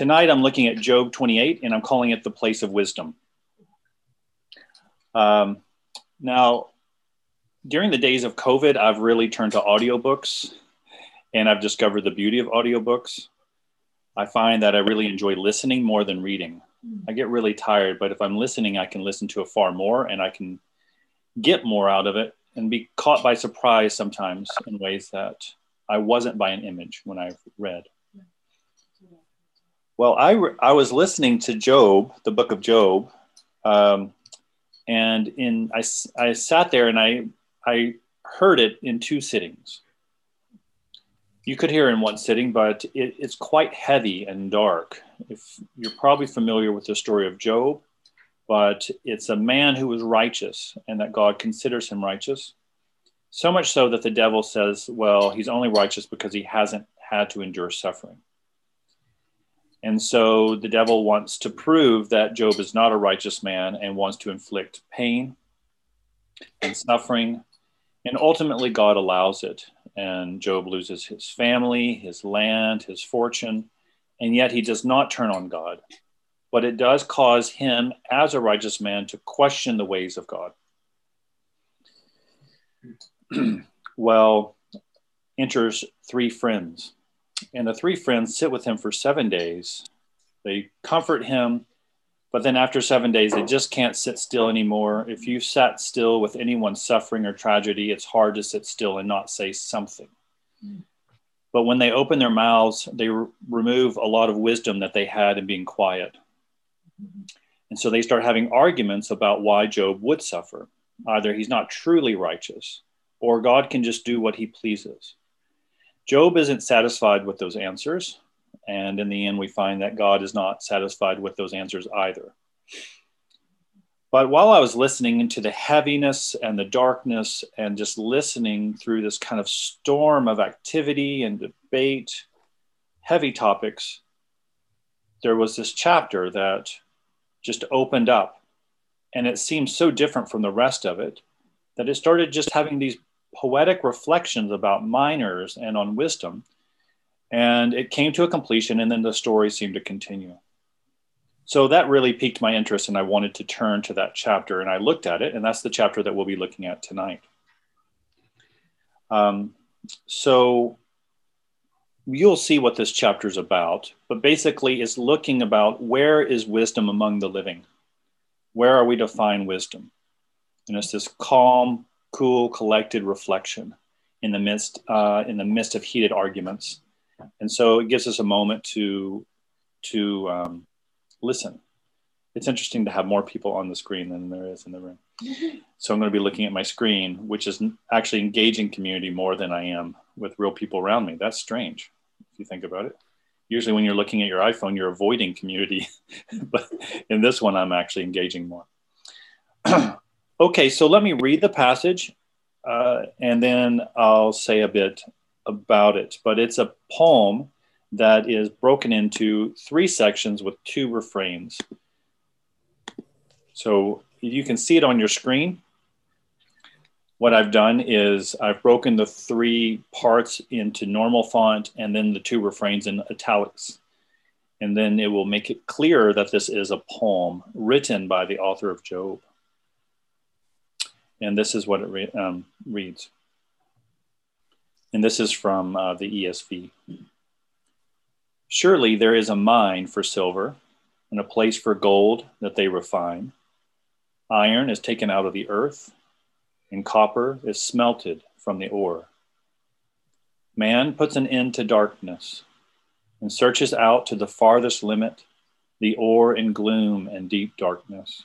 tonight I'm looking at Job 28 and I'm calling it the place of wisdom. Um, now, during the days of COVID, I've really turned to audiobooks and I've discovered the beauty of audiobooks. I find that I really enjoy listening more than reading. I get really tired, but if I'm listening, I can listen to it far more and I can get more out of it and be caught by surprise sometimes in ways that I wasn't by an image when I've read. Well, I, re- I was listening to Job, the book of Job, um, and in I, I sat there and I, I heard it in two sittings. You could hear in one sitting, but it, it's quite heavy and dark. If you're probably familiar with the story of Job, but it's a man who was righteous and that God considers him righteous. So much so that the devil says, well, he's only righteous because he hasn't had to endure suffering. And so the devil wants to prove that Job is not a righteous man and wants to inflict pain and suffering. And ultimately, God allows it. And Job loses his family, his land, his fortune. And yet he does not turn on God. But it does cause him, as a righteous man, to question the ways of God. well, enters three friends and the three friends sit with him for seven days. They comfort him, but then after seven days, they just can't sit still anymore. If you sat still with anyone suffering or tragedy, it's hard to sit still and not say something. But when they open their mouths, they re- remove a lot of wisdom that they had in being quiet. And so they start having arguments about why Job would suffer. Either he's not truly righteous, or God can just do what he pleases. Job isn't satisfied with those answers. And in the end, we find that God is not satisfied with those answers either. But while I was listening into the heaviness and the darkness and just listening through this kind of storm of activity and debate, heavy topics, there was this chapter that just opened up. And it seemed so different from the rest of it that it started just having these poetic reflections about miners and on wisdom. And it came to a completion, and then the story seemed to continue. So that really piqued my interest, and I wanted to turn to that chapter. And I looked at it, and that's the chapter that we'll be looking at tonight. Um, so you'll see what this chapter is about, but basically, it's looking about where is wisdom among the living? Where are we to find wisdom? And it's this calm, cool, collected reflection in the midst uh, in the midst of heated arguments, and so it gives us a moment to to um, listen. It's interesting to have more people on the screen than there is in the room. So I'm going to be looking at my screen, which is actually engaging community more than I am with real people around me. That's strange if you think about it. Usually, when you're looking at your iPhone, you're avoiding community, but in this one, I'm actually engaging more. Okay, so let me read the passage uh, and then I'll say a bit about it. But it's a poem that is broken into three sections with two refrains. So you can see it on your screen. What I've done is I've broken the three parts into normal font and then the two refrains in italics. And then it will make it clear that this is a poem written by the author of Job. And this is what it re- um, reads. And this is from uh, the ESV. Surely there is a mine for silver and a place for gold that they refine. Iron is taken out of the earth, and copper is smelted from the ore. Man puts an end to darkness and searches out to the farthest limit the ore in gloom and deep darkness.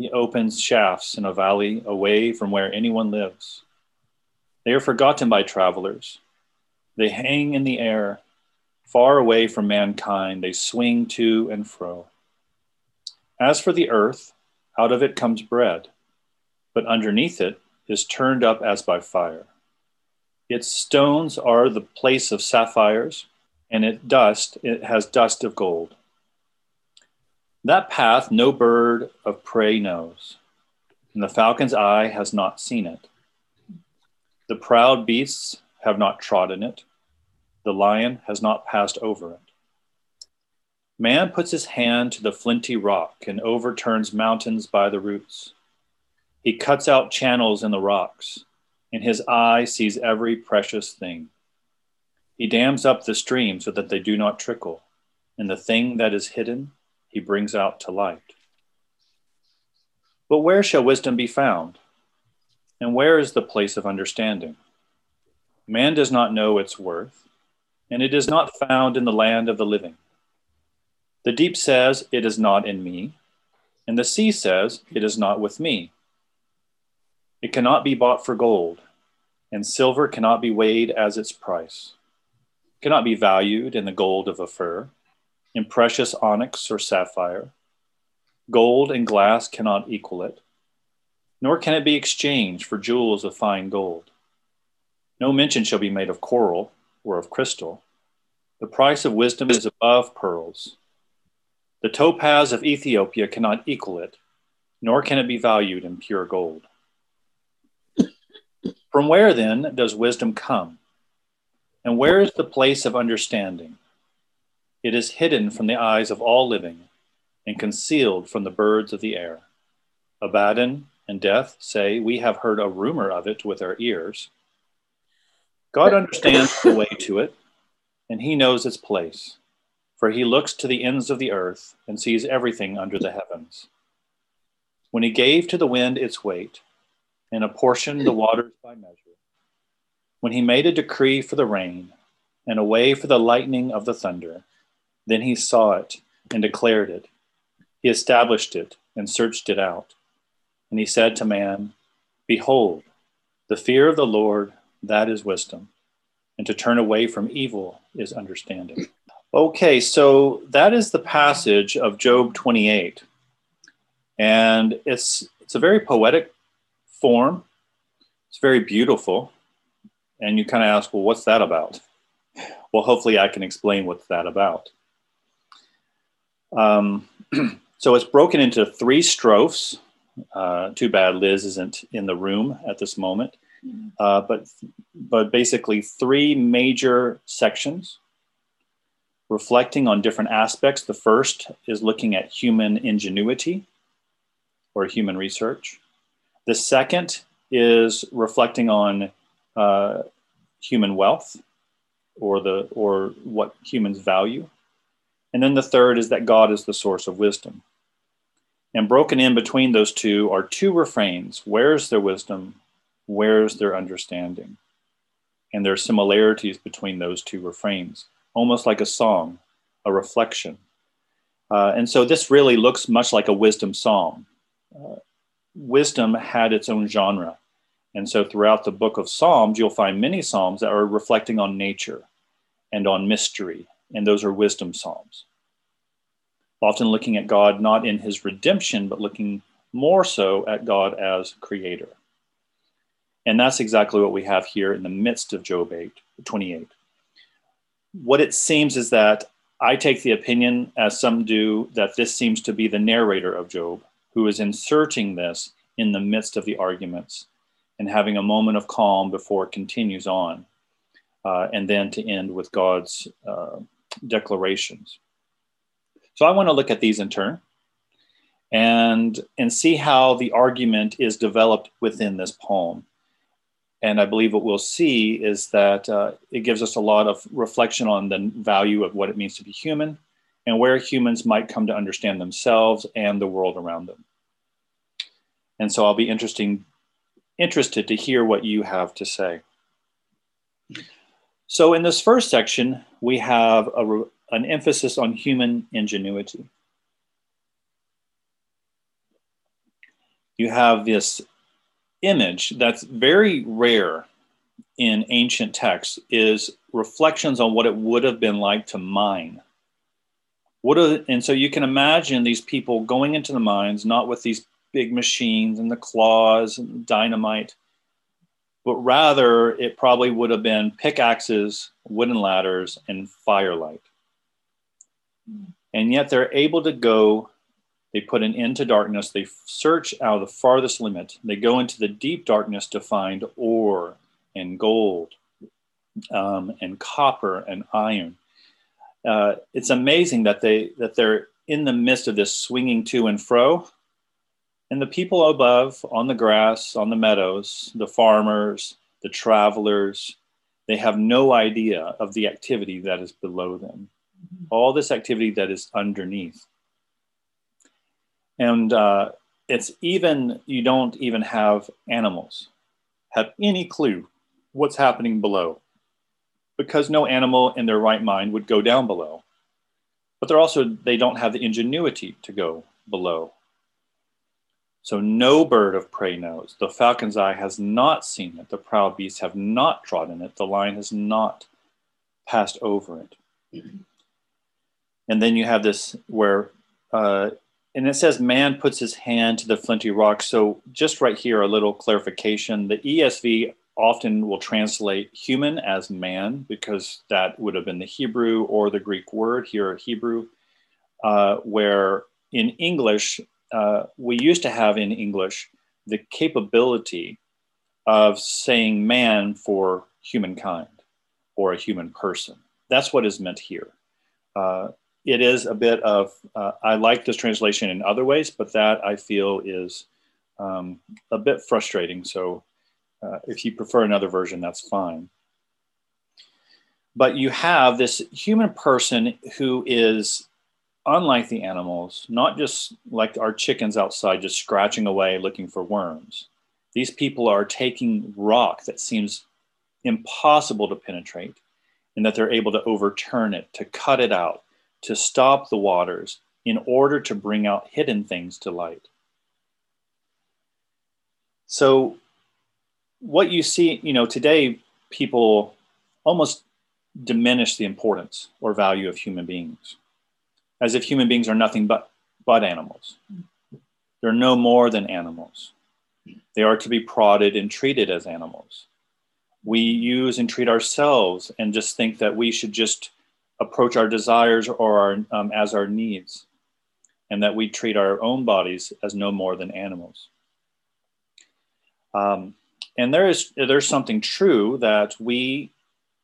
He opens shafts in a valley away from where anyone lives. They are forgotten by travelers. They hang in the air, far away from mankind. They swing to and fro. As for the earth, out of it comes bread, but underneath it is turned up as by fire. Its stones are the place of sapphires, and its dust it has dust of gold. That path no bird of prey knows, and the falcon's eye has not seen it. The proud beasts have not trodden it, the lion has not passed over it. Man puts his hand to the flinty rock and overturns mountains by the roots. He cuts out channels in the rocks, and his eye sees every precious thing. He dams up the stream so that they do not trickle, and the thing that is hidden he brings out to light. But where shall wisdom be found? And where is the place of understanding? Man does not know its worth, and it is not found in the land of the living. The deep says, It is not in me, and the sea says, It is not with me. It cannot be bought for gold, and silver cannot be weighed as its price. It cannot be valued in the gold of Ophir, in precious onyx or sapphire. Gold and glass cannot equal it, nor can it be exchanged for jewels of fine gold. No mention shall be made of coral or of crystal. The price of wisdom is above pearls the topaz of Ethiopia cannot equal it, nor can it be valued in pure gold. From where then does wisdom come? And where is the place of understanding? It is hidden from the eyes of all living and concealed from the birds of the air. Abaddon and Death say, We have heard a rumor of it with our ears. God understands the way to it, and he knows its place for he looks to the ends of the earth and sees everything under the heavens. When he gave to the wind its weight, and apportioned the waters by measure, when he made a decree for the rain, and a way for the lightning of the thunder, then he saw it and declared it. He established it and searched it out. And he said to man, Behold, the fear of the Lord, that is wisdom, and to turn away from evil is understanding. Okay, so that is the passage of Job 28. And it's it's a very poetic form. It's very beautiful. And you kind of ask, well, what's that about? Well, hopefully I can explain what's that about. Um, so it's broken into three strophes. Uh, too bad Liz isn't in the room at this moment. Uh, but but basically three major sections reflecting on different aspects. The first is looking at human ingenuity or human research. The second is reflecting on uh, human wealth or the or what humans value. And then the third is that God is the source of wisdom. And broken in between those two are two refrains. Where's their wisdom? Where's their understanding? And there are similarities between those two refrains almost like a song, a reflection. Uh, and so this really looks much like a wisdom psalm. Uh, wisdom had its own genre. And so throughout the book of Psalms, you'll find many psalms that are reflecting on nature and on mystery. And those are wisdom psalms. Often looking at God not in his redemption, but looking more so at God as creator. And that's exactly what we have here in the midst of Job 8, 28 what it seems is that I take the opinion, as some do, that this seems to be the narrator of Job who is inserting this in the midst of the arguments and having a moment of calm before it continues on, uh, and then to end with God's uh, declarations. So I want to look at these in turn and, and see how the argument is developed within this poem. And I believe what we'll see is that uh, it gives us a lot of reflection on the value of what it means to be human and where humans might come to understand themselves and the world around them. And so I'll be interesting, interested to hear what you have to say. So in this first section, we have a, an emphasis on human ingenuity. You have this image that's very rare in ancient texts is reflections on what it would have been like to mine. What are, and so you can imagine these people going into the mines, not with these big machines and the claws and dynamite, but rather it probably would have been pickaxes, wooden ladders, and firelight. And yet they're able to go they put an end to darkness. They search out the farthest limit. They go into the deep darkness to find ore and gold um, and copper and iron. uh, it's amazing that they that they're in the midst of this swinging to and fro, and the people above on the grass, on the meadows, the farmers, the travelers, they have no idea of the activity that is below them, mm-hmm. all this activity that is underneath. And uh, it's even, you don't even have animals have any clue what's happening below because no animal in their right mind would go down below. But they're also, they don't have the ingenuity to go below. So no bird of prey knows. The falcon's eye has not seen it. The proud beasts have not trodden it. The lion has not passed over it. And then you have this where uh, and it says man puts his hand to the flinty rock. So just right here, a little clarification. The ESV often will translate human as man because that would have been the Hebrew or the Greek word here, Hebrew, uh, where in English, uh, we used to have in English the capability of saying man for humankind or a human person. That's what is meant here. Uh, it is a bit of, uh, I like this translation in other ways, but that I feel is um, a bit frustrating. So uh, if you prefer another version, that's fine. But you have this human person who is unlike the animals, not just like our chickens outside, just scratching away looking for worms. These people are taking rock that seems impossible to penetrate and that they're able to overturn it, to cut it out, to stop the waters in order to bring out hidden things to light. So, what you see, you know, today people almost diminish the importance or value of human beings as if human beings are nothing but, but animals. They're no more than animals. They are to be prodded and treated as animals. We use and treat ourselves and just think that we should just approach our desires or our, um, as our needs, and that we treat our own bodies as no more than animals. Um, and there is there's something true that we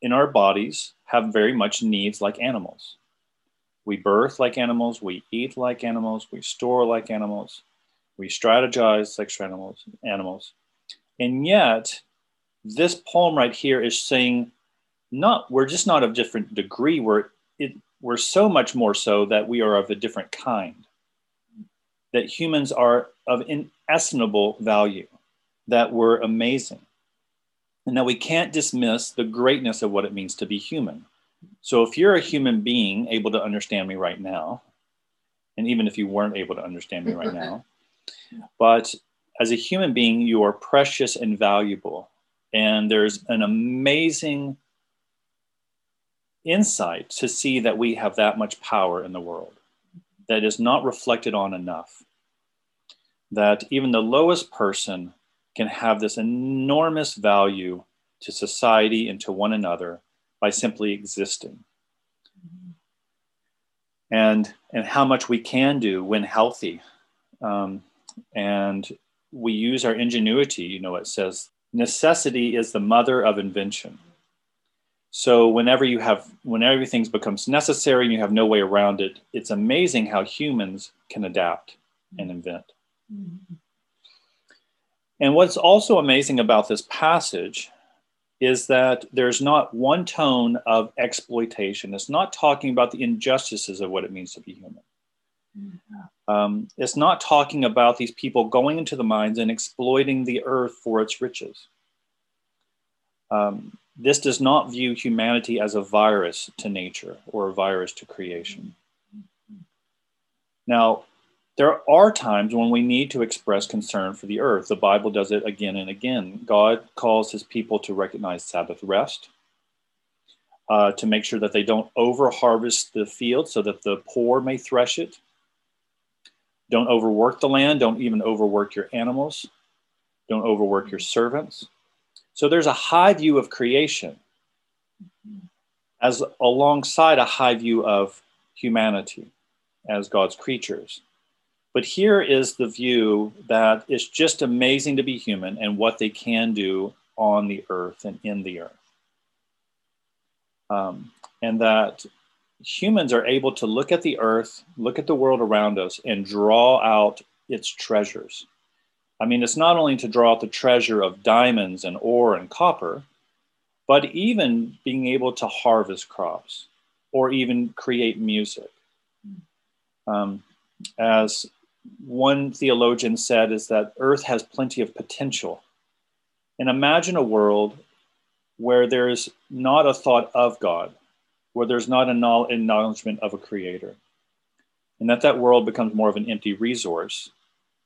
in our bodies have very much needs like animals. We birth like animals, we eat like animals, we store like animals, we strategize like animals, animals. And yet, this poem right here is saying not we're just not of different degree we're it, we're so much more so that we are of a different kind. That humans are of inestimable value that we're amazing. And that we can't dismiss the greatness of what it means to be human so if you're a human being able to understand me right now and even if you weren't able to understand me right now but as a human being you are precious and valuable and there's an amazing insight to see that we have that much power in the world that is not reflected on enough. That even the lowest person can have this enormous value to society and to one another by simply existing. And, and how much we can do when healthy. Um, and we use our ingenuity. You know, it says necessity is the mother of invention. So whenever you have, when everything becomes necessary and you have no way around it, it's amazing how humans can adapt and invent. Mm-hmm. And what's also amazing about this passage is that there's not one tone of exploitation. It's not talking about the injustices of what it means to be human. Mm-hmm. Um, it's not talking about these people going into the mines and exploiting the earth for its riches. Um, this does not view humanity as a virus to nature or a virus to creation. Now, there are times when we need to express concern for the earth. The Bible does it again and again. God calls his people to recognize Sabbath rest, uh, to make sure that they don't over harvest the field so that the poor may thresh it. Don't overwork the land. Don't even overwork your animals. Don't overwork your servants. So there's a high view of creation as alongside a high view of humanity as God's creatures. But here is the view that it's just amazing to be human and what they can do on the earth and in the earth. Um, and that humans are able to look at the earth, look at the world around us, and draw out its treasures. I mean, it's not only to draw out the treasure of diamonds and ore and copper, but even being able to harvest crops or even create music. Um, as one theologian said, is that Earth has plenty of potential. And imagine a world where there's not a thought of God, where there's not an acknowledgement of a creator, and that that world becomes more of an empty resource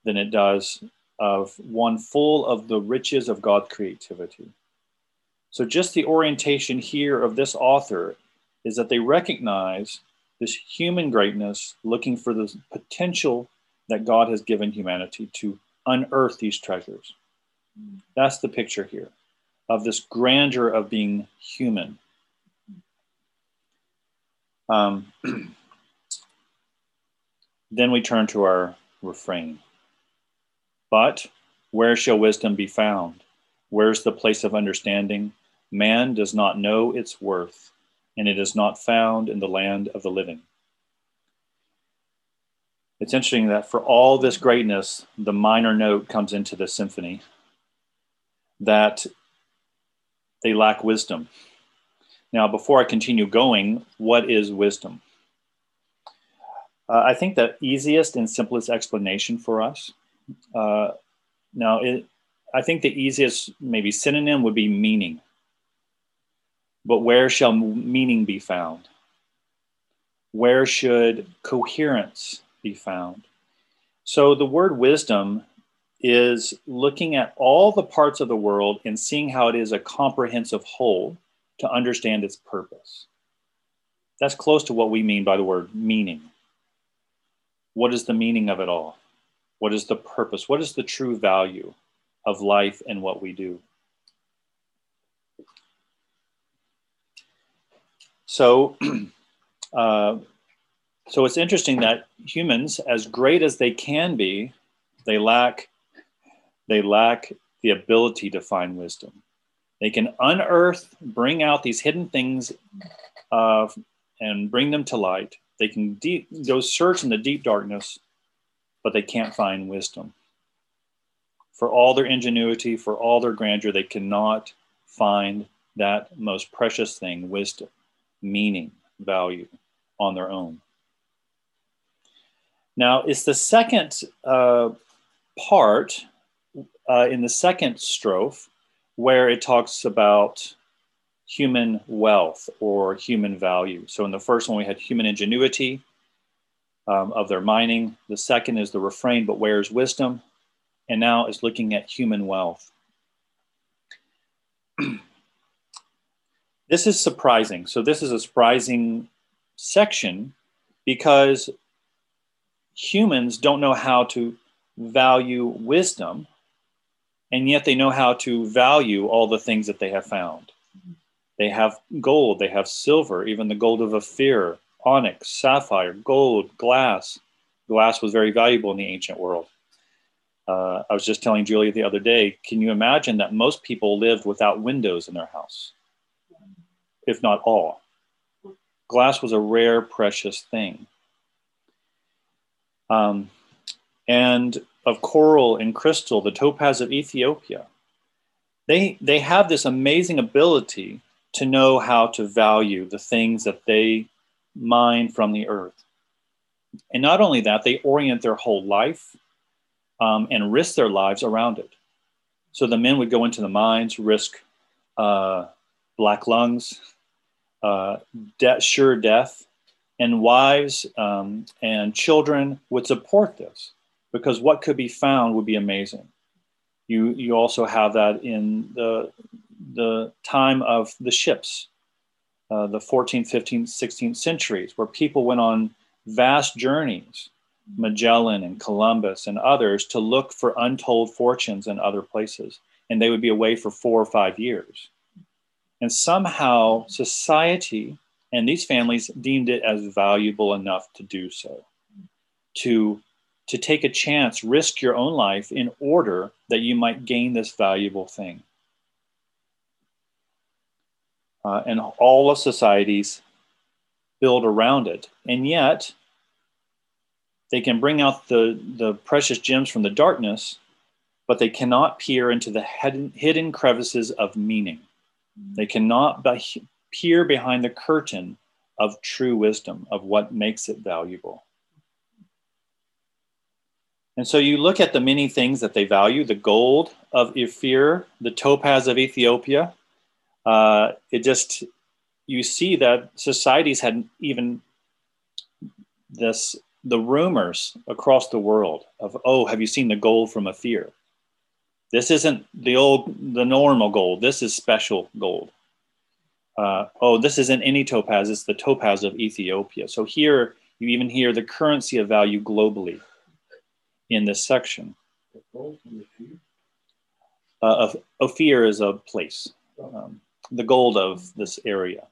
than it does of one full of the riches of God's creativity. So, just the orientation here of this author is that they recognize this human greatness, looking for the potential that God has given humanity to unearth these treasures. That's the picture here of this grandeur of being human. Um, then we turn to our refrain. But where shall wisdom be found? Where's the place of understanding? Man does not know its worth, and it is not found in the land of the living. It's interesting that for all this greatness, the minor note comes into the symphony that they lack wisdom. Now, before I continue going, what is wisdom? Uh, I think the easiest and simplest explanation for us. Uh, now, it, I think the easiest, maybe synonym would be meaning. But where shall meaning be found? Where should coherence be found? So the word wisdom is looking at all the parts of the world and seeing how it is a comprehensive whole to understand its purpose. That's close to what we mean by the word meaning. What is the meaning of it all? What is the purpose? What is the true value of life and what we do? So, uh, so it's interesting that humans, as great as they can be, they lack they lack the ability to find wisdom. They can unearth, bring out these hidden things, uh, and bring them to light. They can deep, go search in the deep darkness, but they can't find wisdom. For all their ingenuity, for all their grandeur, they cannot find that most precious thing, wisdom meaning, value on their own. Now, it's the second uh, part uh, in the second strophe where it talks about human wealth or human value. So, in the first one, we had human ingenuity um, of their mining. The second is the refrain, but where is wisdom? And now it's looking at human wealth. This is surprising. So, this is a surprising section because humans don't know how to value wisdom, and yet they know how to value all the things that they have found. They have gold, they have silver, even the gold of Ophir, onyx, sapphire, gold, glass. Glass was very valuable in the ancient world. Uh, I was just telling Julia the other day, can you imagine that most people lived without windows in their house? if not all. Glass was a rare, precious thing. Um, and of coral and crystal, the topaz of Ethiopia, they, they have this amazing ability to know how to value the things that they mine from the earth. And not only that, they orient their whole life um, and risk their lives around it. So the men would go into the mines, risk uh, black lungs, uh, de- sure death, and wives um, and children would support this because what could be found would be amazing. You, you also have that in the, the time of the ships, uh, the 14th, 15th, 16th centuries, where people went on vast journeys, Magellan and Columbus and others, to look for untold fortunes in other places. And they would be away for four or five years. And somehow society and these families deemed it as valuable enough to do so, to, to take a chance, risk your own life in order that you might gain this valuable thing. Uh, and all of societies build around it. And yet, they can bring out the, the precious gems from the darkness, but they cannot peer into the hidden crevices of meaning. They cannot peer behind the curtain of true wisdom, of what makes it valuable. And so you look at the many things that they value the gold of Ophir, the topaz of Ethiopia. Uh, it just, you see that societies had even this, the rumors across the world of, oh, have you seen the gold from Ophir? This isn't the old, the normal gold. This is special gold. Uh, oh, this isn't any topaz. It's the topaz of Ethiopia. So here you even hear the currency of value globally in this section. Uh, Ophir is a place, um, the gold of this area.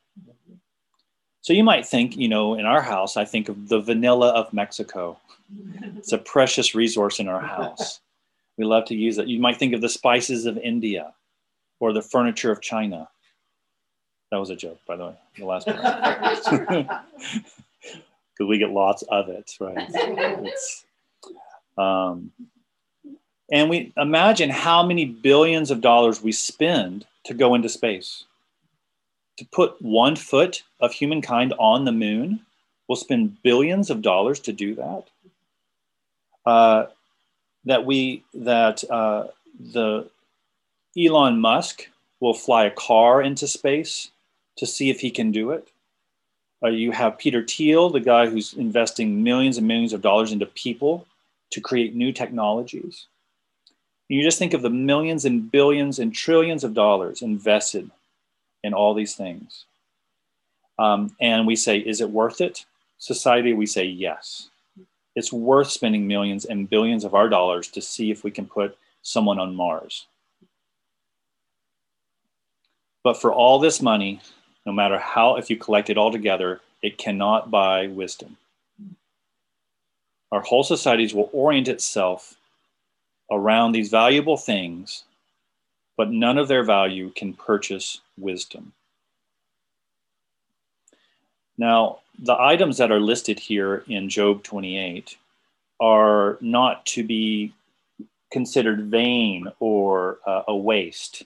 So you might think, you know, in our house, I think of the vanilla of Mexico. It's a precious resource in our house. We love to use it. You might think of the spices of India or the furniture of China. That was a joke, by the way, the last one. Because we get lots of it, right? It's, um, and we imagine how many billions of dollars we spend to go into space. To put one foot of humankind on the moon, we'll spend billions of dollars to do that. Uh, that we that uh, the Elon Musk will fly a car into space to see if he can do it. Uh, you have Peter Thiel, the guy who's investing millions and millions of dollars into people to create new technologies. You just think of the millions and billions and trillions of dollars invested in all these things. Um, and we say, is it worth it? Society, we say yes. It's worth spending millions and billions of our dollars to see if we can put someone on Mars. But for all this money, no matter how, if you collect it all together, it cannot buy wisdom our whole societies will orient itself around these valuable things, but none of their value can purchase wisdom. Now, the items that are listed here in Job 28 are not to be considered vain or uh, a waste.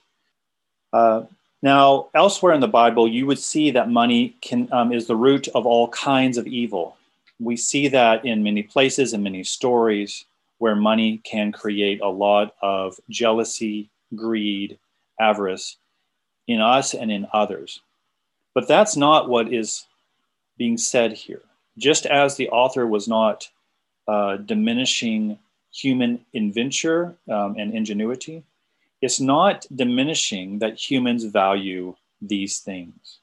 Uh, now, elsewhere in the Bible, you would see that money can, um, is the root of all kinds of evil we see that in many places and many stories where money can create a lot of jealousy, greed, avarice in us and in others. But that's not what is being said here. Just as the author was not uh, diminishing human inventure um, and ingenuity, it's not diminishing that humans value these things.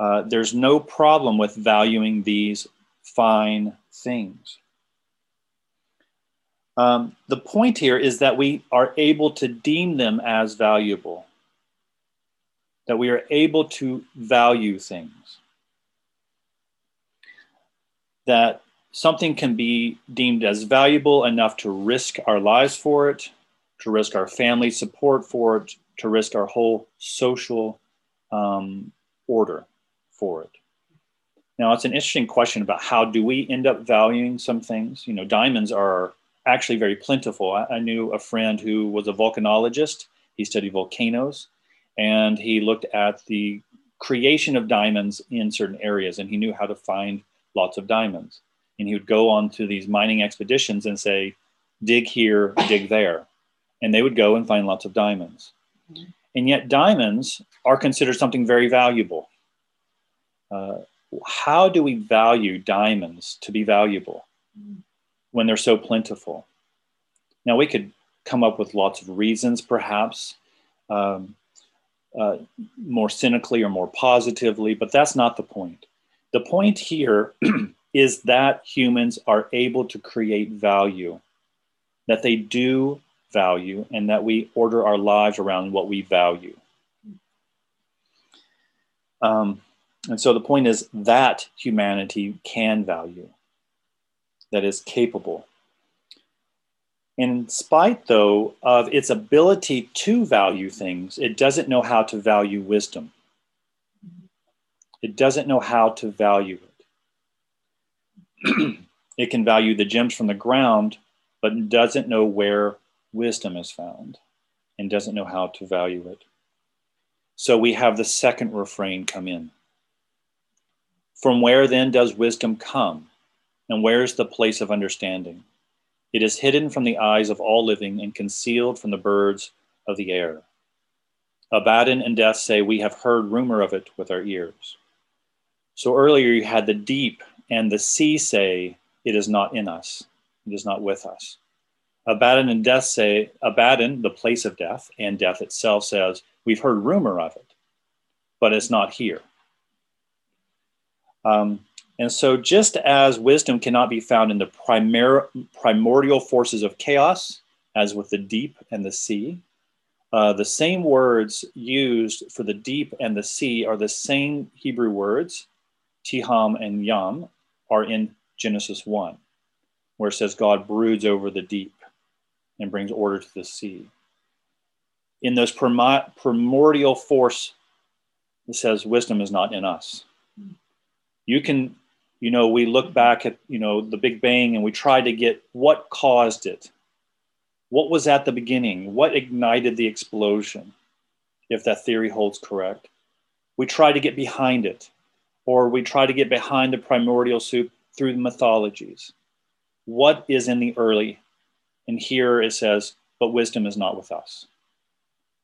Uh, there's no problem with valuing these fine things. Um, the point here is that we are able to deem them as valuable, that we are able to value things, that something can be deemed as valuable enough to risk our lives for it, to risk our family support for it, to risk our whole social um, order for it. Now, it's an interesting question about how do we end up valuing some things. You know, diamonds are actually very plentiful. I, I knew a friend who was a volcanologist. He studied volcanoes, and he looked at the creation of diamonds in certain areas, and he knew how to find lots of diamonds. And he would go on to these mining expeditions and say, dig here, dig there. And they would go and find lots of diamonds. And yet, diamonds are considered something very valuable. Uh, how do we value diamonds to be valuable when they're so plentiful? Now, we could come up with lots of reasons, perhaps, um, uh, more cynically or more positively, but that's not the point. The point here is that humans are able to create value, that they do value, and that we order our lives around what we value. Um, and so the point is that humanity can value, that is capable. In spite, though, of its ability to value things, it doesn't know how to value wisdom. It doesn't know how to value it. it can value the gems from the ground, but doesn't know where wisdom is found and doesn't know how to value it. So we have the second refrain come in. From where then does wisdom come? And where is the place of understanding? It is hidden from the eyes of all living and concealed from the birds of the air. Abaddon and death say, We have heard rumor of it with our ears. So earlier you had the deep and the sea say, It is not in us, it is not with us. Abaddon and death say, Abaddon, the place of death, and death itself says, We've heard rumor of it, but it's not here. Um, and so, just as wisdom cannot be found in the primar- primordial forces of chaos, as with the deep and the sea, uh, the same words used for the deep and the sea are the same Hebrew words, tehom and yam, are in Genesis 1, where it says God broods over the deep and brings order to the sea. In those primordial force, it says wisdom is not in us. You can you know, we look back at, you know, the Big Bang and we try to get what caused it. What was at the beginning? What ignited the explosion, if that theory holds correct? We try to get behind it, or we try to get behind the primordial soup through the mythologies. What is in the early? And here it says, but wisdom is not with us.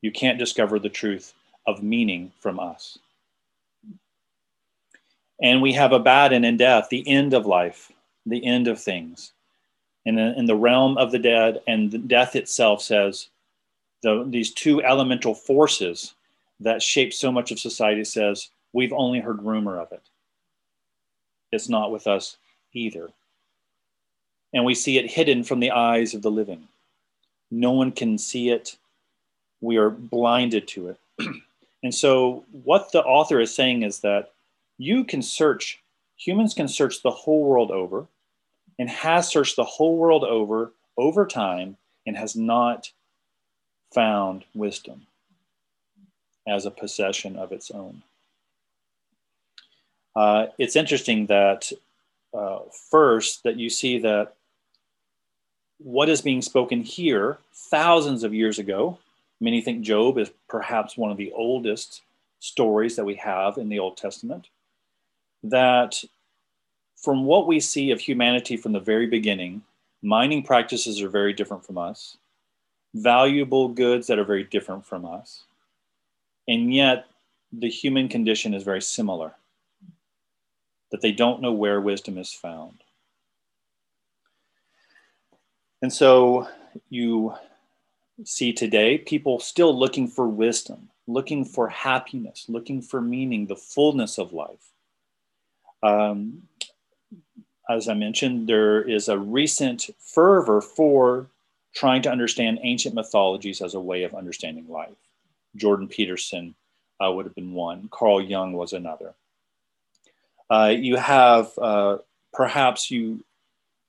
You can't discover the truth of meaning from us. And we have Abaddon and in death, the end of life, the end of things. And in, in the realm of the dead, and death itself says, the, these two elemental forces that shape so much of society says, we've only heard rumor of it. It's not with us either. And we see it hidden from the eyes of the living. No one can see it. We are blinded to it. and so, what the author is saying is that you can search, humans can search the whole world over and has searched the whole world over over time and has not found wisdom as a possession of its own. Uh, it's interesting that uh, first that you see that what is being spoken here thousands of years ago. Many think Job is perhaps one of the oldest stories that we have in the Old Testament that from what we see of humanity from the very beginning, mining practices are very different from us, valuable goods that are very different from us, and yet the human condition is very similar, that they don't know where wisdom is found. And so you see today people still looking for wisdom, looking for happiness, looking for meaning, the fullness of life. Um, as I mentioned, there is a recent fervor for trying to understand ancient mythologies as a way of understanding life. Jordan Peterson uh, would have been one, Carl Jung was another. Uh, you have uh, perhaps you,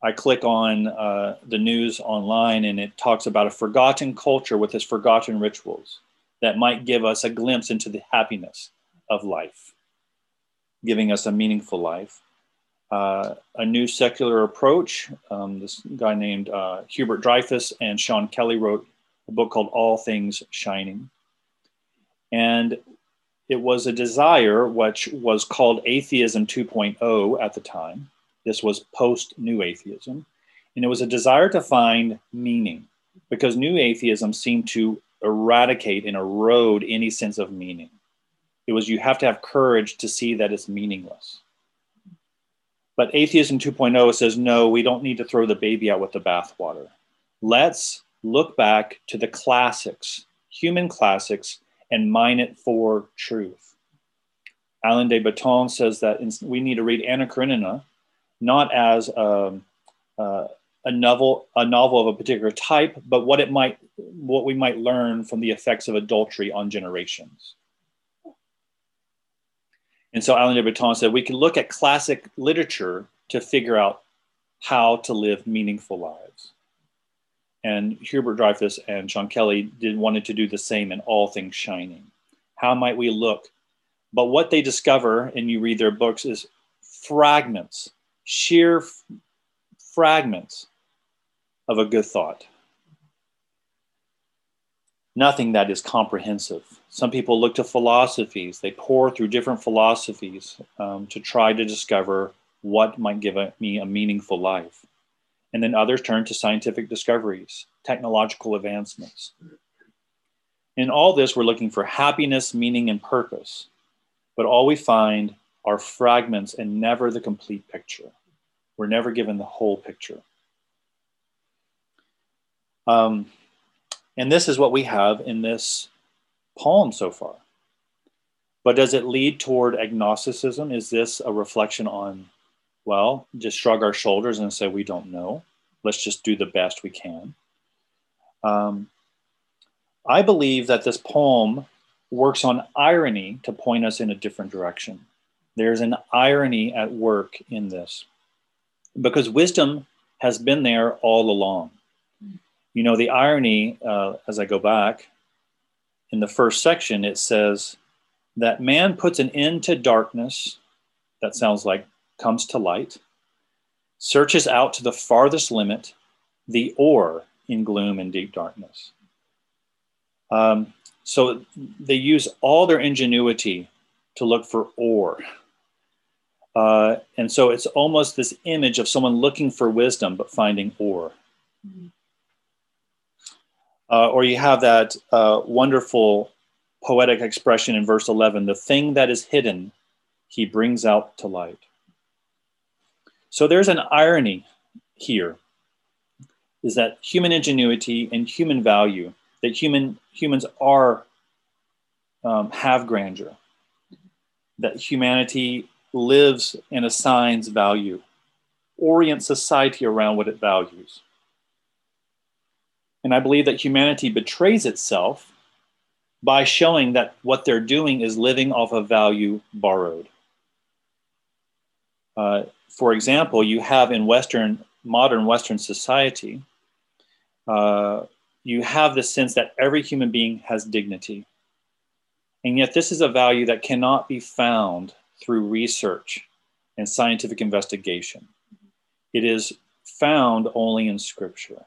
I click on uh, the news online and it talks about a forgotten culture with its forgotten rituals that might give us a glimpse into the happiness of life giving us a meaningful life. Uh, a new secular approach. Um, this guy named uh, Hubert Dreyfus and Sean Kelly wrote a book called All Things Shining. And it was a desire, which was called Atheism 2.0 at the time. This was post New Atheism. And it was a desire to find meaning because New Atheism seemed to eradicate and erode any sense of meaning. It was you have to have courage to see that it's meaningless. But Atheism 2.0 says, no, we don't need to throw the baby out with the bathwater. Let's look back to the classics, human classics, and mine it for truth. Alain de Botton says that we need to read Anna Karenina not as um, uh, a novel, a novel of a particular type, but what it might, what we might learn from the effects of adultery on generations. And so Alain de Botton said we can look at classic literature to figure out how to live meaningful lives. And Hubert Dreyfus and Sean Kelly did wanted to do the same in all things shining. How might we look But what they discover, and you read their books, is fragments, sheer f- fragments of a good thought. Nothing that is comprehensive. Some people look to philosophies, they pour through different philosophies um, to try to discover what might give a, me a meaningful life. And then others turn to scientific discoveries, technological advancements. In all this, we're looking for happiness, meaning, and purpose. But all we find are fragments and never the complete picture. We're never given the whole picture. Um, and this is what we have in this poem so far. But does it lead toward agnosticism? Is this a reflection on, well, just shrug our shoulders and say, we don't know? Let's just do the best we can. Um, I believe that this poem works on irony to point us in a different direction. There's an irony at work in this because wisdom has been there all along. You know, the irony, uh, as I go back in the first section, it says that man puts an end to darkness, that sounds like comes to light, searches out to the farthest limit, the ore in gloom and deep darkness. Um, so they use all their ingenuity to look for ore. Uh, and so it's almost this image of someone looking for wisdom but finding ore. Mm-hmm. Uh, or you have that uh, wonderful poetic expression in verse 11 the thing that is hidden, he brings out to light. So there's an irony here is that human ingenuity and human value, that human humans are um, have grandeur, that humanity lives and assigns value, orients society around what it values. And I believe that humanity betrays itself by showing that what they're doing is living off a value borrowed. Uh, for example, you have in Western, modern Western society, uh, you have the sense that every human being has dignity. And yet, this is a value that cannot be found through research and scientific investigation. It is found only in Scripture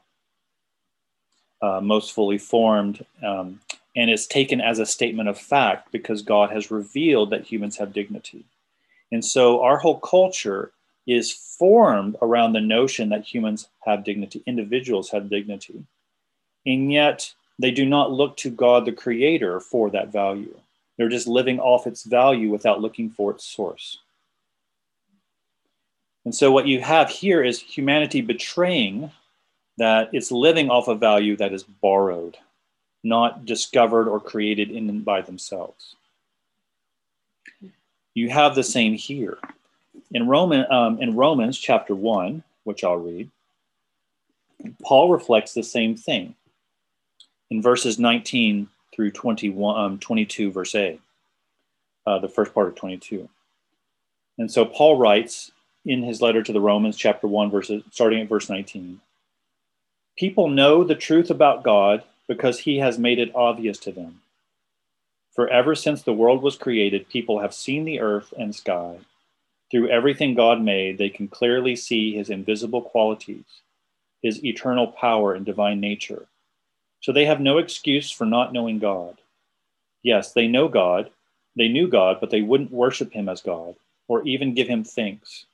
uh, most fully formed. Um, and it's taken as a statement of fact because God has revealed that humans have dignity. And so our whole culture is formed around the notion that humans have dignity, individuals have dignity. And yet they do not look to God, the creator, for that value. They're just living off its value without looking for its source. And so what you have here is humanity betraying that it's living off a value that is borrowed, not discovered or created in and by themselves. You have the same here. In, Roman, um, in Romans chapter 1, which I'll read, Paul reflects the same thing in verses 19 through 21, um, 22, verse A, uh, the first part of 22. And so Paul writes in his letter to the Romans, chapter 1, verses, starting at verse 19 People know the truth about God because he has made it obvious to them. For ever since the world was created, people have seen the earth and sky. Through everything God made, they can clearly see his invisible qualities, his eternal power and divine nature. So they have no excuse for not knowing God. Yes, they know God, they knew God, but they wouldn't worship him as God or even give him thanks.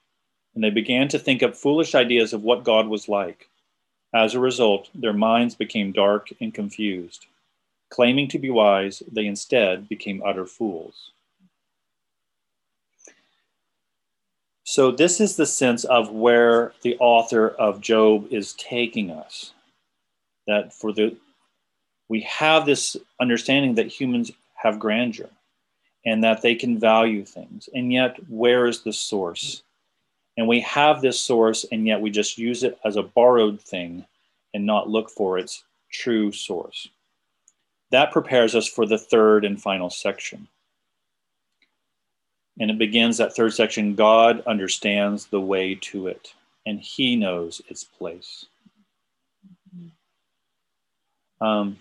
And they began to think up foolish ideas of what God was like. As a result, their minds became dark and confused. Claiming to be wise, they instead became utter fools. So, this is the sense of where the author of Job is taking us. That for the we have this understanding that humans have grandeur and that they can value things. And yet, where is the source? And we have this source, and yet we just use it as a borrowed thing and not look for its true source. That prepares us for the third and final section. And it begins that third section God understands the way to it, and he knows its place. Um,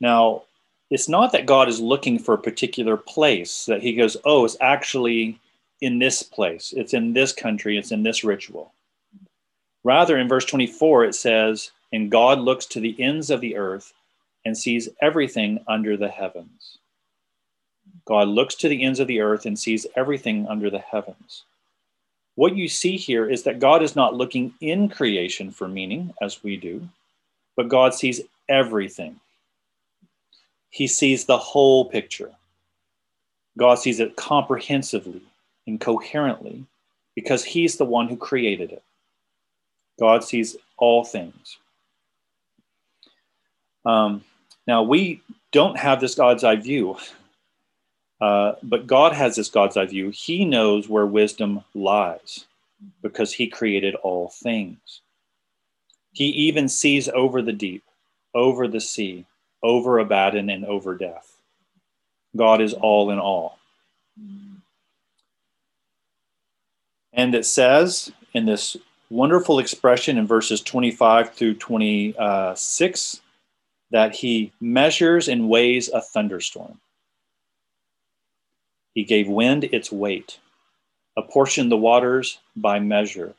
now, it's not that God is looking for a particular place that he goes, oh, it's actually in this place, it's in this country, it's in this ritual. Rather, in verse 24, it says, And God looks to the ends of the earth and sees everything under the heavens. God looks to the ends of the earth and sees everything under the heavens. What you see here is that God is not looking in creation for meaning, as we do, but God sees everything. He sees the whole picture. God sees it comprehensively and coherently because He's the one who created it. God sees all things. Um, now, we don't have this God's eye view, uh, but God has this God's eye view. He knows where wisdom lies because He created all things. He even sees over the deep, over the sea, over Abaddon, and over death. God is all in all. And it says in this wonderful expression in verses 25 through 26 that he measures and weighs a thunderstorm. He gave wind its weight, apportioned the waters by measure,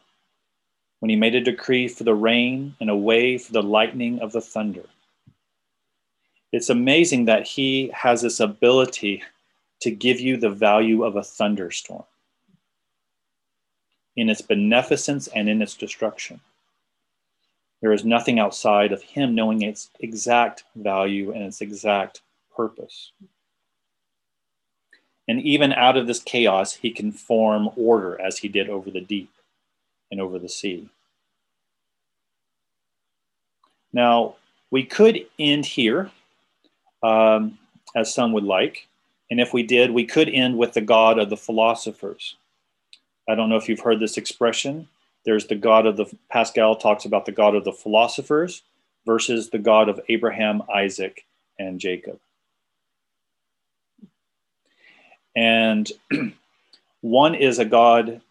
when he made a decree for the rain and a way for the lightning of the thunder. It's amazing that he has this ability to give you the value of a thunderstorm in its beneficence and in its destruction. There is nothing outside of him knowing its exact value and its exact purpose. And even out of this chaos, he can form order as he did over the deep and over the sea. Now, we could end here, um, as some would like. And if we did, we could end with the God of the philosophers. I don't know if you've heard this expression. There's the God of the, Pascal talks about the God of the philosophers versus the God of Abraham, Isaac, and Jacob. And one is a God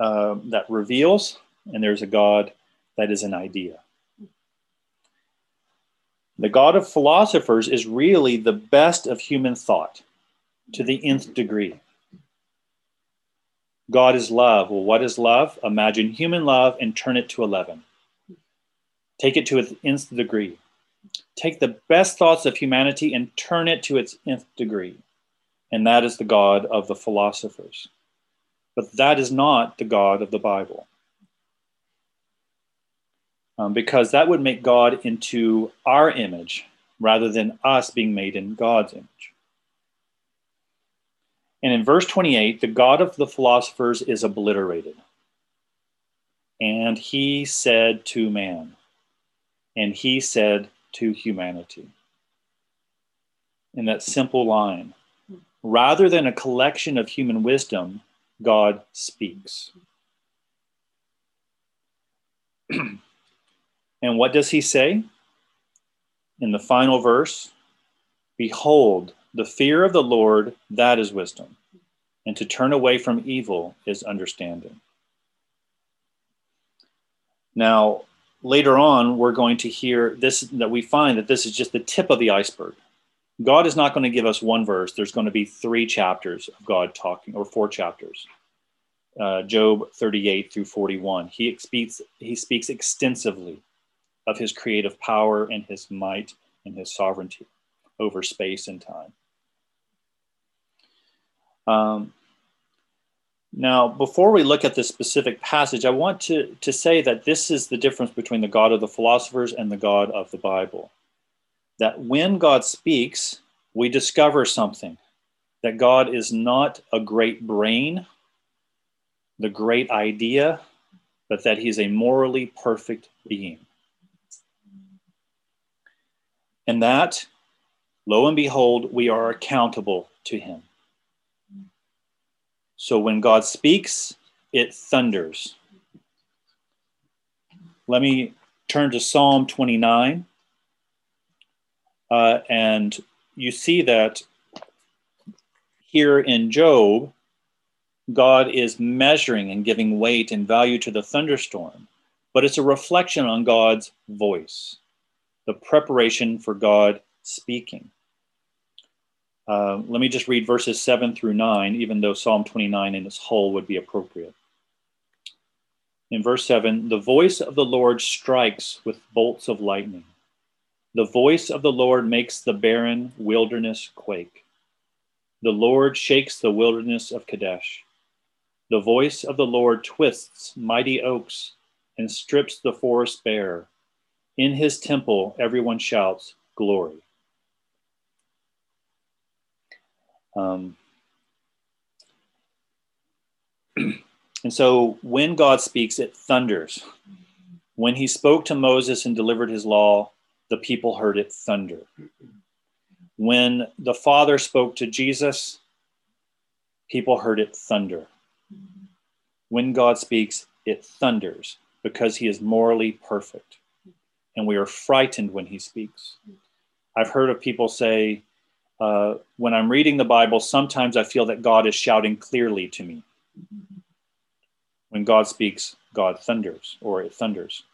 uh, that reveals, and there's a God that is an idea. The God of philosophers is really the best of human thought to the nth degree. God is love. Well, what is love? Imagine human love and turn it to 11. Take it to its nth degree. Take the best thoughts of humanity and turn it to its nth degree. And that is the God of the philosophers. But that is not the God of the Bible. Um, because that would make God into our image rather than us being made in God's image. And in verse 28, the God of the philosophers is obliterated. And he said to man, and he said to humanity. In that simple line, rather than a collection of human wisdom, God speaks. and what does he say? In the final verse, Behold, the fear of the Lord, that is wisdom, and to turn away from evil is understanding. Now, later on, we're going to hear this that we find that this is just the tip of the iceberg. God is not going to give us one verse. There's going to be three chapters of God talking, or four chapters. Uh, Job 38 through 41. He speaks, he speaks extensively of his creative power and his might and his sovereignty over space and time. Um, now, before we look at this specific passage, I want to, to say that this is the difference between the God of the philosophers and the God of the Bible. That when God speaks, we discover something that God is not a great brain, the great idea, but that he's a morally perfect being. And that, lo and behold, we are accountable to him. So when God speaks, it thunders. Let me turn to Psalm 29. Uh, and you see that here in Job, God is measuring and giving weight and value to the thunderstorm, but it's a reflection on God's voice, the preparation for God speaking. Uh, let me just read verses 7 through 9, even though Psalm 29 in its whole would be appropriate. In verse 7, the voice of the Lord strikes with bolts of lightning. The voice of the Lord makes the barren wilderness quake. The Lord shakes the wilderness of Kadesh. The voice of the Lord twists mighty oaks and strips the forest bare. In his temple, everyone shouts, Glory. Um, and so when God speaks, it thunders. When he spoke to Moses and delivered his law, the people heard it thunder. When the Father spoke to Jesus, people heard it thunder. When God speaks, it thunders because he is morally perfect. And we are frightened when he speaks. I've heard of people say, uh, when I'm reading the Bible, sometimes I feel that God is shouting clearly to me. When God speaks, God thunders, or it thunders.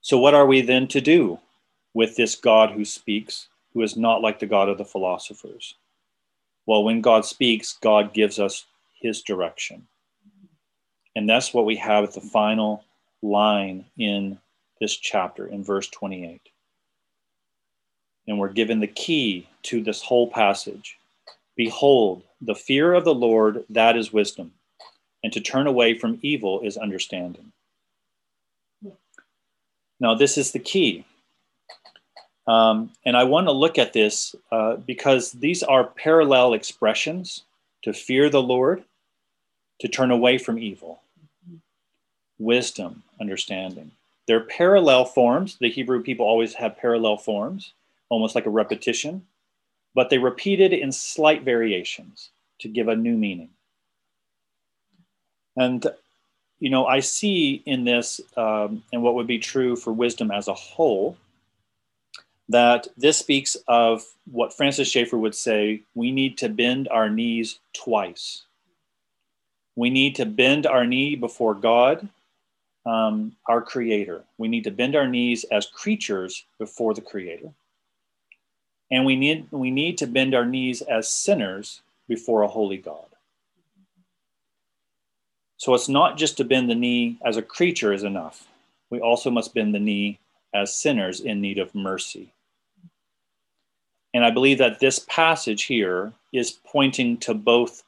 So, what are we then to do with this God who speaks, who is not like the God of the philosophers? Well, when God speaks, God gives us his direction. And that's what we have at the final line in this chapter, in verse 28 and we're given the key to this whole passage. Behold, the fear of the Lord, that is wisdom, and to turn away from evil is understanding. Now, this is the key. Um, and I want to look at this uh, because these are parallel expressions to fear the Lord, to turn away from evil. Wisdom, understanding. They're parallel forms. The Hebrew people always have parallel forms almost like a repetition, but they repeated in slight variations to give a new meaning. And, you know, I see in this, um, and what would be true for wisdom as a whole, that this speaks of what Francis Schaeffer would say we need to bend our knees twice. We need to bend our knee before God, um, our Creator. We need to bend our knees as creatures before the Creator. And we need, we need to bend our knees as sinners before a holy God. So it's not just to bend the knee as a creature is enough. We also must bend the knee as sinners in need of mercy. And I believe that this passage here is pointing to both,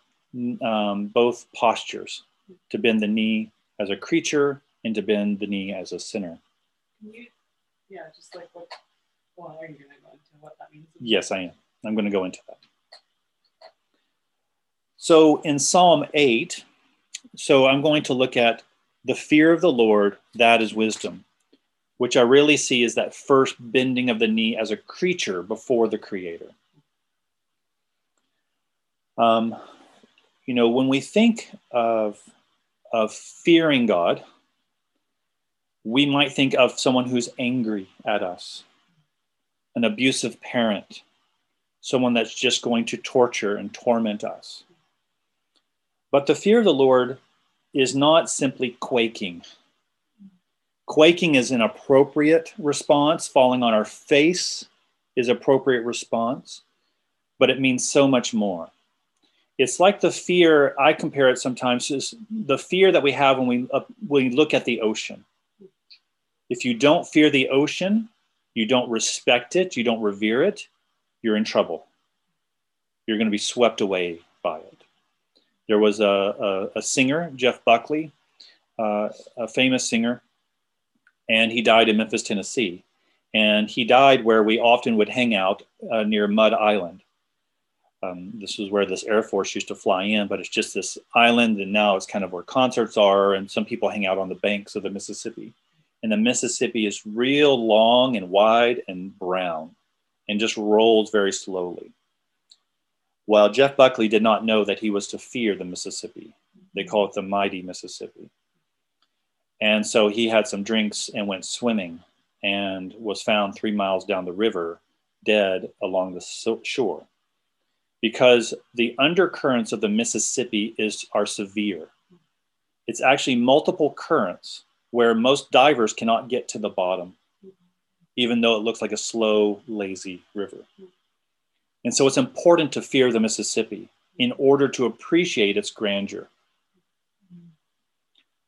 um, both postures to bend the knee as a creature and to bend the knee as a sinner. You, yeah, just like what, well, are you going to go into what that means? Yes, I am. I'm going to go into that. So in Psalm 8, so I'm going to look at the fear of the Lord, that is wisdom, which I really see is that first bending of the knee as a creature before the Creator. Um, you know, when we think of, of fearing God, we might think of someone who's angry at us an abusive parent, someone that's just going to torture and torment us. But the fear of the Lord is not simply quaking. Quaking is an appropriate response, falling on our face is appropriate response, but it means so much more. It's like the fear, I compare it sometimes, is the fear that we have when we, uh, when we look at the ocean. If you don't fear the ocean, you don't respect it, you don't revere it, you're in trouble. You're going to be swept away by it. There was a, a, a singer, Jeff Buckley, uh, a famous singer, and he died in Memphis, Tennessee. And he died where we often would hang out uh, near Mud Island. Um, this was where this Air Force used to fly in, but it's just this island, and now it's kind of where concerts are, and some people hang out on the banks of the Mississippi and the Mississippi is real long and wide and brown and just rolls very slowly. While Jeff Buckley did not know that he was to fear the Mississippi, they call it the mighty Mississippi. And so he had some drinks and went swimming and was found three miles down the river dead along the shore because the undercurrents of the Mississippi is, are severe. It's actually multiple currents where most divers cannot get to the bottom, even though it looks like a slow, lazy river. And so it's important to fear the Mississippi in order to appreciate its grandeur.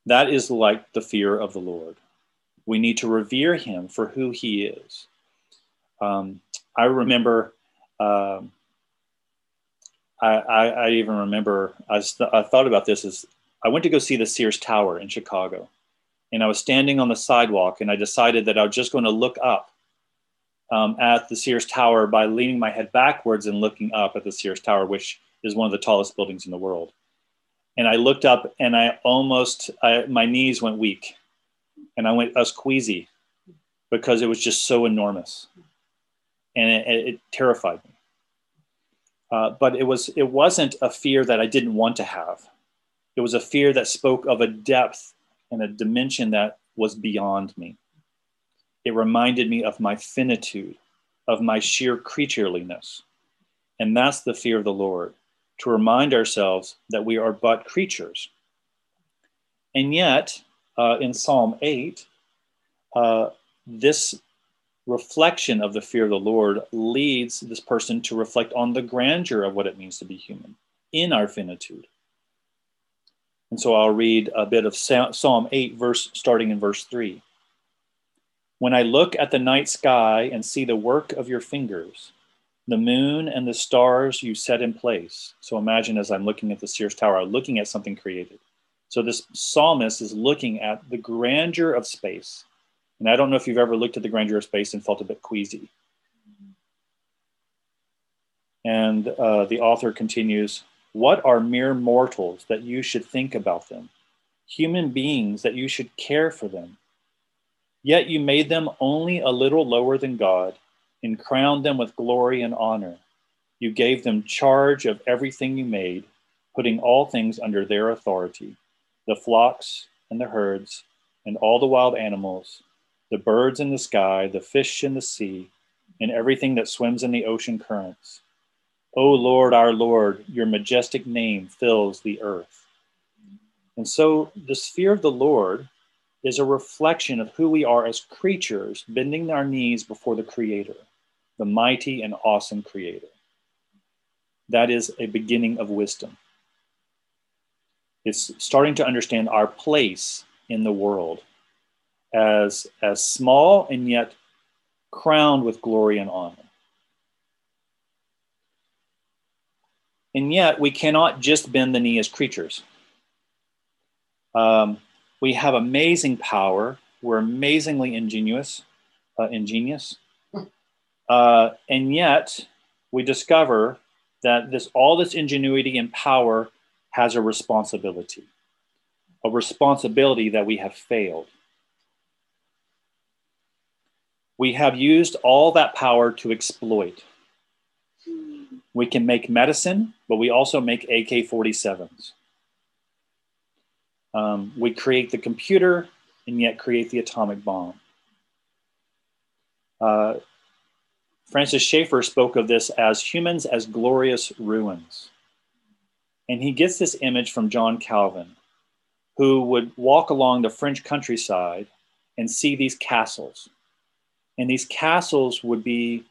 That is like the fear of the Lord. We need to revere him for who he is. Um, I remember, um, I, I, I, even remember, I, st- I thought about this as I went to go see the Sears Tower in Chicago. And I was standing on the sidewalk and I decided that I was just going to look up um, at the Sears Tower by leaning my head backwards and looking up at the Sears Tower, which is one of the tallest buildings in the world. And I looked up and I almost, I, my knees went weak and I went, was queasy because it was just so enormous and it, it terrified me. Uh, but it was, it wasn't a fear that I didn't want to have. It was a fear that spoke of a depth and a dimension that was beyond me. It reminded me of my finitude, of my sheer creatureliness. And that's the fear of the Lord, to remind ourselves that we are but creatures. And yet, uh, in Psalm 8, uh, this reflection of the fear of the Lord leads this person to reflect on the grandeur of what it means to be human in our finitude. And so I'll read a bit of Psalm 8, verse starting in verse 3. When I look at the night sky and see the work of your fingers, the moon and the stars you set in place. So imagine as I'm looking at the Sears Tower, I'm looking at something created. So this psalmist is looking at the grandeur of space. And I don't know if you've ever looked at the grandeur of space and felt a bit queasy. And uh, the author continues what are mere mortals that you should think about them? Human beings that you should care for them. Yet you made them only a little lower than God and crowned them with glory and honor. You gave them charge of everything you made, putting all things under their authority the flocks and the herds, and all the wild animals, the birds in the sky, the fish in the sea, and everything that swims in the ocean currents. O Lord, our Lord, your majestic name fills the earth. And so, the fear of the Lord is a reflection of who we are as creatures, bending our knees before the Creator, the mighty and awesome Creator. That is a beginning of wisdom. It's starting to understand our place in the world as, as small and yet crowned with glory and honor. And yet, we cannot just bend the knee as creatures. Um, we have amazing power. We're amazingly ingenious, uh, ingenious. Uh, and yet, we discover that this all this ingenuity and power has a responsibility, a responsibility that we have failed. We have used all that power to exploit. We can make medicine, but we also make AK 47s. Um, we create the computer and yet create the atomic bomb. Uh, Francis Schaeffer spoke of this as humans as glorious ruins. And he gets this image from John Calvin, who would walk along the French countryside and see these castles. And these castles would be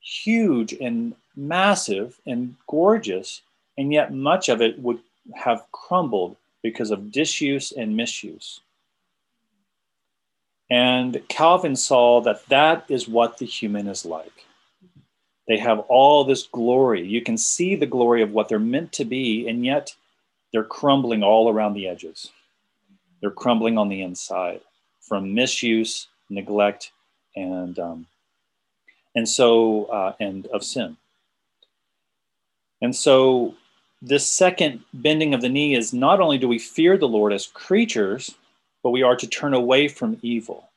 huge and massive and gorgeous, and yet much of it would have crumbled because of disuse and misuse. And Calvin saw that that is what the human is like. They have all this glory. You can see the glory of what they're meant to be, and yet they're crumbling all around the edges. They're crumbling on the inside from misuse, neglect, and um, and so uh, and of sin. And so, this second bending of the knee is not only do we fear the Lord as creatures, but we are to turn away from evil.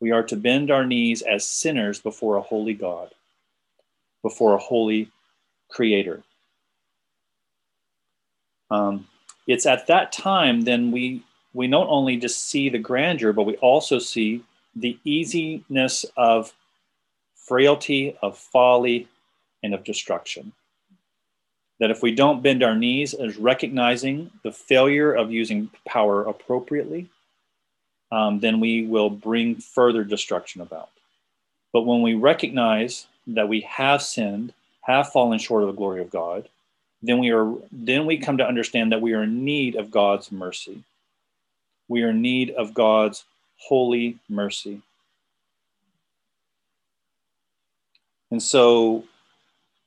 We are to bend our knees as sinners before a holy God, before a holy creator. Um, it's at that time then we we not only just see the grandeur, but we also see the easiness of frailty, of folly, and of destruction that if we don't bend our knees as recognizing the failure of using power appropriately, um, then we will bring further destruction about. But when we recognize that we have sinned, have fallen short of the glory of God, then we are then we come to understand that we are in need of God's mercy. We are in need of God's holy mercy. And so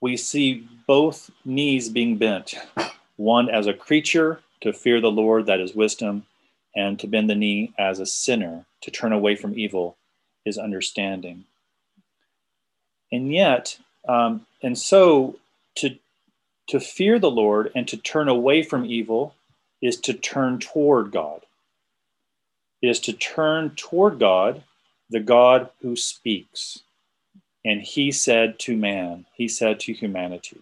we see both knees being bent one as a creature to fear the Lord, that is wisdom, and to bend the knee as a sinner to turn away from evil is understanding. And yet, um, and so to to fear the Lord and to turn away from evil is to turn toward God. Is to turn toward God, the God who speaks. And he said to man, he said to humanity.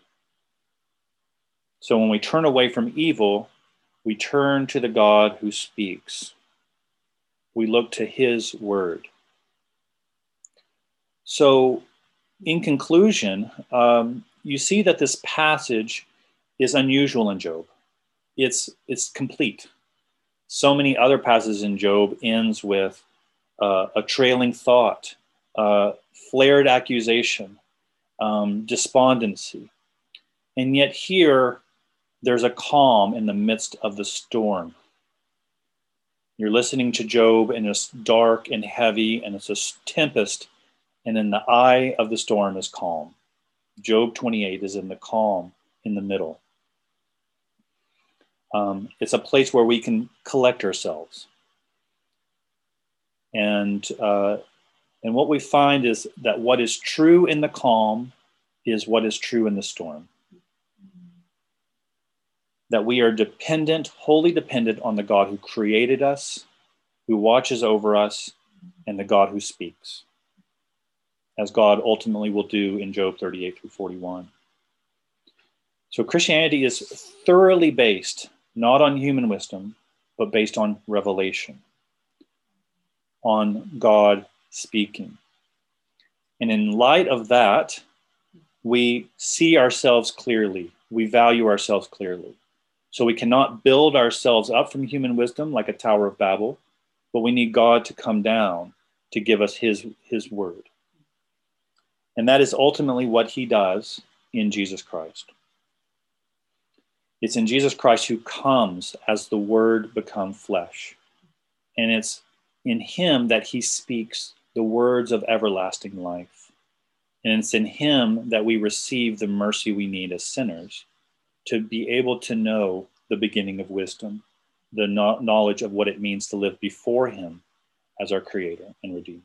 So when we turn away from evil, we turn to the God who speaks. We look to his word. So, in conclusion, um, you see that this passage is unusual in Job. It's, it's complete. So many other passages in Job ends with uh, a trailing thought, uh, flared accusation, um, despondency. And yet here, there's a calm in the midst of the storm. You're listening to Job, and it's dark and heavy, and it's a tempest, and in the eye of the storm is calm. Job 28 is in the calm in the middle. Um, it's a place where we can collect ourselves. And, uh, and what we find is that what is true in the calm is what is true in the storm. That we are dependent, wholly dependent on the God who created us, who watches over us, and the God who speaks as God ultimately will do in Job 38 through 41. So Christianity is thoroughly based not on human wisdom, but based on revelation, on God speaking. And in light of that, we see ourselves clearly, we value ourselves clearly. So we cannot build ourselves up from human wisdom like a Tower of Babel, but we need God to come down to give us his, his word. And that is ultimately what he does in Jesus Christ. It's in Jesus Christ who comes as the word become flesh. And it's in him that he speaks the words of everlasting life. And it's in him that we receive the mercy we need as sinners to be able to know the beginning of wisdom, the knowledge of what it means to live before him as our creator and redeemer.